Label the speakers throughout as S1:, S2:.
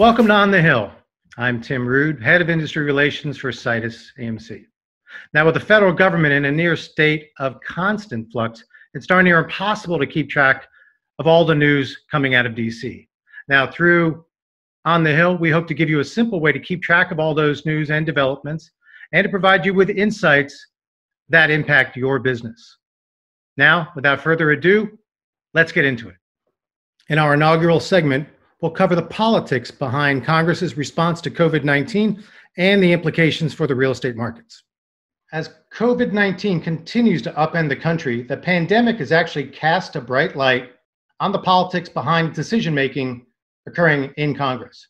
S1: Welcome to On the Hill. I'm Tim Rood, Head of Industry Relations for Situs AMC. Now, with the federal government in a near state of constant flux, it's darn near impossible to keep track of all the news coming out of DC. Now, through On the Hill, we hope to give you a simple way to keep track of all those news and developments and to provide you with insights that impact your business. Now, without further ado, let's get into it. In our inaugural segment, we'll cover the politics behind Congress's response to COVID 19 and the implications for the real estate markets. As COVID 19 continues to upend the country, the pandemic has actually cast a bright light on the politics behind decision making occurring in Congress.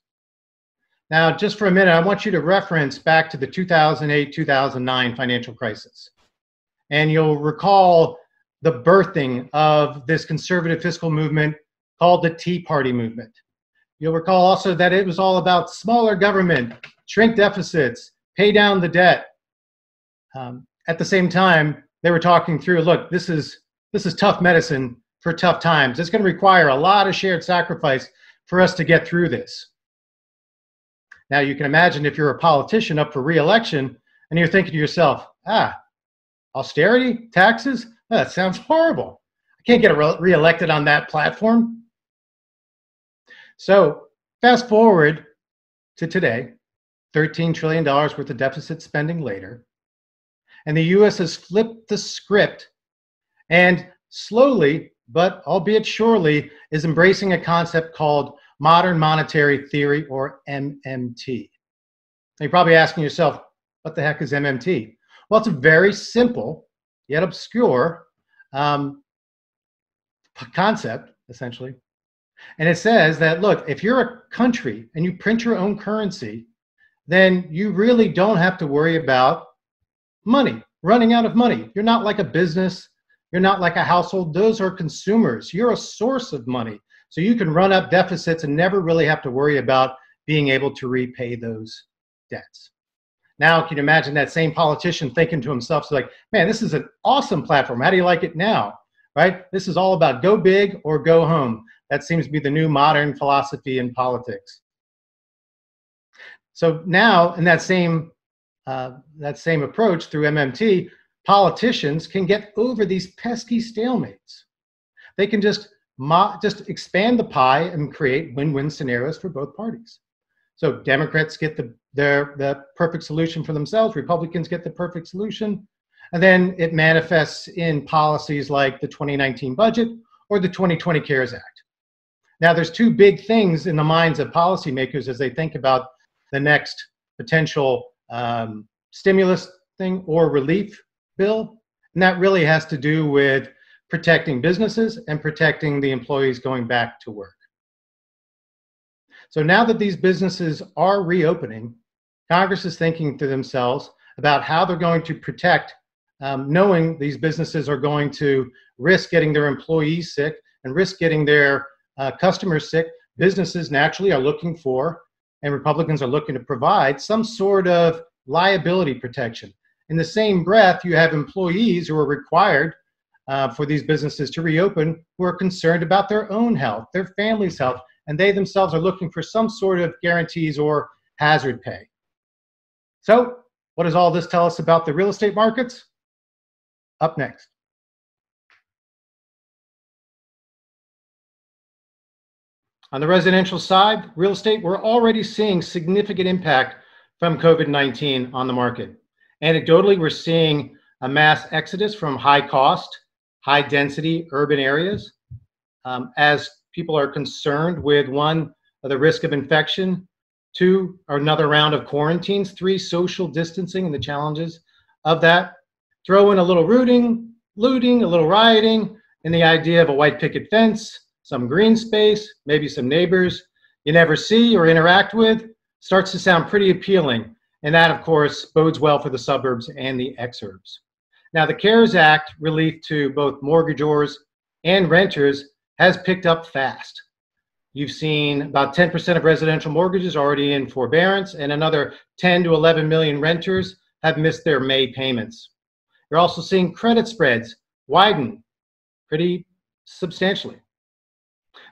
S1: Now, just for a minute, I want you to reference back to the 2008 2009 financial crisis. And you'll recall the birthing of this conservative fiscal movement called the Tea Party movement. You'll recall also that it was all about smaller government, shrink deficits, pay down the debt. Um, at the same time, they were talking through, look, this is this is tough medicine for tough times. It's going to require a lot of shared sacrifice for us to get through this. Now, you can imagine if you're a politician up for reelection and you're thinking to yourself, ah, austerity, taxes, that sounds horrible. I can't get re- reelected on that platform. So fast forward to today, $13 trillion worth of deficit spending later, and the US has flipped the script and slowly, but albeit surely, is embracing a concept called modern monetary theory or MMT. Now you're probably asking yourself, what the heck is MMT? Well, it's a very simple yet obscure um, concept, essentially, and it says that, look, if you're a country and you print your own currency, then you really don't have to worry about money, running out of money. You're not like a business. You're not like a household. Those are consumers. You're a source of money. So you can run up deficits and never really have to worry about being able to repay those debts. Now, can you imagine that same politician thinking to himself, so like, man, this is an awesome platform. How do you like it now? Right? This is all about go big or go home. That seems to be the new modern philosophy in politics. So now, in that same uh, that same approach through MMT, politicians can get over these pesky stalemates. They can just just expand the pie and create win-win scenarios for both parties. So Democrats get the their the perfect solution for themselves. Republicans get the perfect solution, and then it manifests in policies like the 2019 budget or the 2020 CARES Act. Now, there's two big things in the minds of policymakers as they think about the next potential um, stimulus thing or relief bill. And that really has to do with protecting businesses and protecting the employees going back to work. So now that these businesses are reopening, Congress is thinking to themselves about how they're going to protect, um, knowing these businesses are going to risk getting their employees sick and risk getting their uh, customers sick, businesses naturally are looking for, and Republicans are looking to provide some sort of liability protection. In the same breath, you have employees who are required uh, for these businesses to reopen who are concerned about their own health, their family's health, and they themselves are looking for some sort of guarantees or hazard pay. So, what does all this tell us about the real estate markets? Up next. On the residential side, real estate, we're already seeing significant impact from COVID 19 on the market. Anecdotally, we're seeing a mass exodus from high cost, high density urban areas um, as people are concerned with one, the risk of infection, two, another round of quarantines, three, social distancing and the challenges of that. Throw in a little rooting, looting, a little rioting, and the idea of a white picket fence, some green space, maybe some neighbors you never see or interact with, starts to sound pretty appealing. And that, of course, bodes well for the suburbs and the exurbs. Now, the CARES Act relief to both mortgagors and renters has picked up fast. You've seen about 10% of residential mortgages already in forbearance, and another 10 to 11 million renters have missed their May payments. You're also seeing credit spreads widen pretty substantially.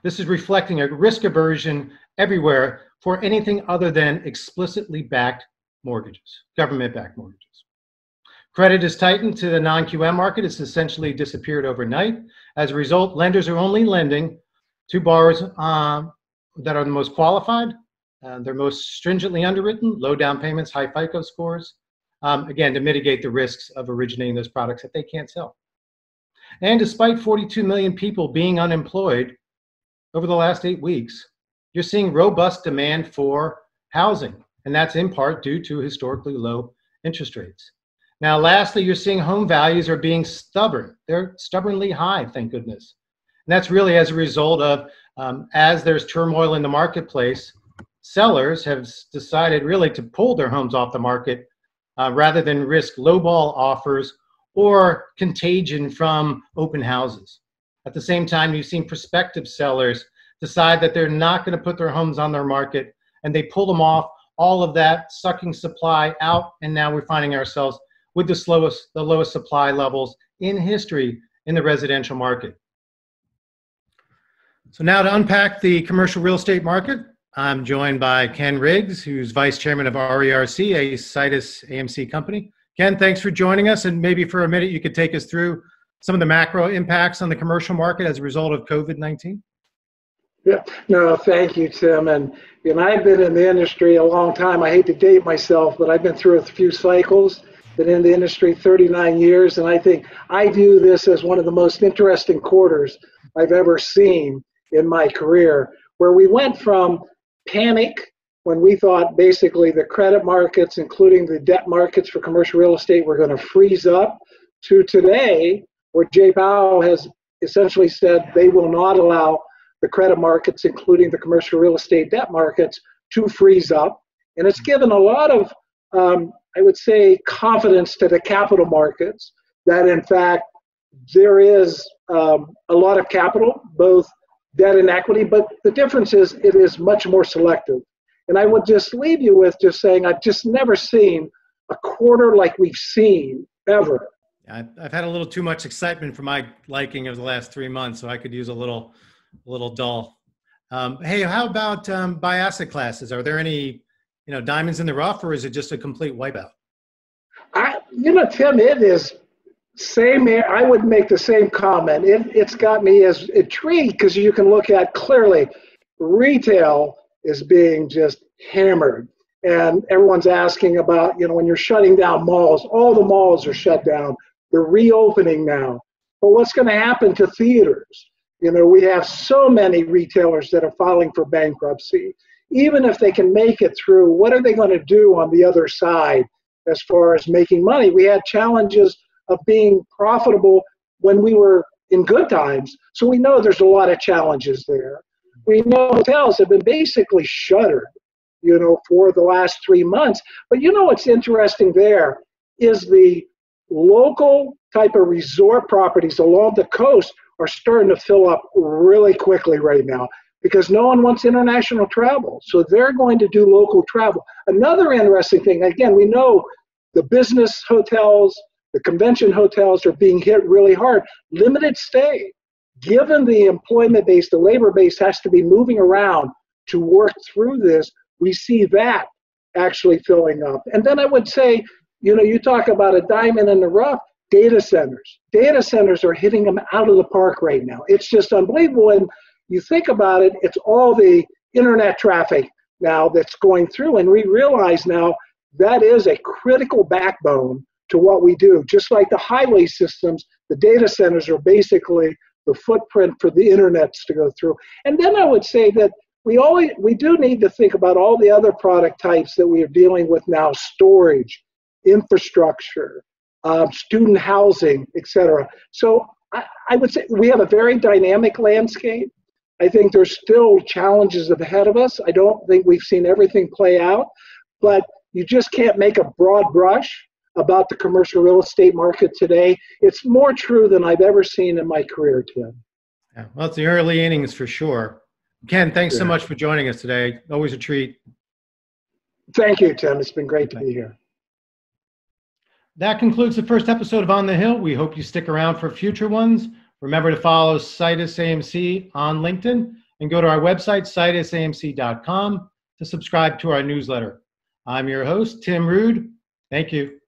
S1: This is reflecting a risk aversion everywhere for anything other than explicitly backed mortgages, government backed mortgages. Credit is tightened to the non QM market. It's essentially disappeared overnight. As a result, lenders are only lending to borrowers uh, that are the most qualified, uh, they're most stringently underwritten, low down payments, high FICO scores, um, again, to mitigate the risks of originating those products that they can't sell. And despite 42 million people being unemployed over the last eight weeks, you're seeing robust demand for housing. And that's in part due to historically low interest rates. Now, lastly, you're seeing home values are being stubborn. They're stubbornly high, thank goodness. And that's really as a result of, um, as there's turmoil in the marketplace, sellers have decided really to pull their homes off the market uh, rather than risk lowball offers or contagion from open houses. At the same time, you've seen prospective sellers decide that they're not going to put their homes on their market and they pull them off all of that sucking supply out and now we're finding ourselves with the slowest the lowest supply levels in history in the residential market. So now to unpack the commercial real estate market i'm joined by ken riggs who's vice chairman of rerc a situs amc company. Ken thanks for joining us and maybe for a minute you could take us through some of the macro impacts on the commercial market as a result of covid-19
S2: yeah, no, thank you, Tim. And know, I've been in the industry a long time. I hate to date myself, but I've been through a few cycles. Been in the industry 39 years, and I think I view this as one of the most interesting quarters I've ever seen in my career, where we went from panic when we thought basically the credit markets, including the debt markets for commercial real estate, were going to freeze up, to today, where Jay Powell has essentially said they will not allow the credit markets, including the commercial real estate debt markets, to freeze up. And it's given a lot of, um, I would say, confidence to the capital markets that, in fact, there is um, a lot of capital, both debt and equity, but the difference is it is much more selective. And I would just leave you with just saying I've just never seen a quarter like we've seen ever.
S1: I've had a little too much excitement for my liking of the last three months, so I could use a little a little dull. Um, hey, how about um, by asset classes? Are there any, you know, diamonds in the rough, or is it just a complete wipeout?
S2: I, you know, Tim, it is same. I would make the same comment. It, it's got me as intrigued because you can look at clearly, retail is being just hammered, and everyone's asking about, you know, when you're shutting down malls, all the malls are shut down. They're reopening now. But what's going to happen to theaters? You know, we have so many retailers that are filing for bankruptcy. Even if they can make it through, what are they going to do on the other side as far as making money? We had challenges of being profitable when we were in good times. So we know there's a lot of challenges there. We know hotels have been basically shuttered, you know, for the last three months. But you know what's interesting there is the local type of resort properties along the coast are starting to fill up really quickly right now because no one wants international travel. So they're going to do local travel. Another interesting thing, again, we know the business hotels, the convention hotels are being hit really hard. Limited stay. Given the employment base, the labor base has to be moving around to work through this. We see that actually filling up. And then I would say, you know, you talk about a diamond in the rough data centers. Data centers are hitting them out of the park right now. It's just unbelievable. And you think about it, it's all the internet traffic now that's going through. And we realize now that is a critical backbone to what we do. Just like the highway systems, the data centers are basically the footprint for the internets to go through. And then I would say that we always we do need to think about all the other product types that we are dealing with now storage infrastructure uh, student housing, etc. So I, I would say we have a very dynamic landscape. I think there's still challenges ahead of us. I don't think we've seen everything play out, but you just can't make a broad brush about the commercial real estate market today. It's more true than I've ever seen in my career, Tim.
S1: Yeah, well, it's the early innings for sure. Ken, thanks yeah. so much for joining us today. Always a treat.
S2: Thank you, Tim. It's been great to be here.
S1: That concludes the first episode of On the Hill. We hope you stick around for future ones. Remember to follow Situs AMC on LinkedIn and go to our website, situsamc.com. to subscribe to our newsletter. I'm your host, Tim Rood. Thank you.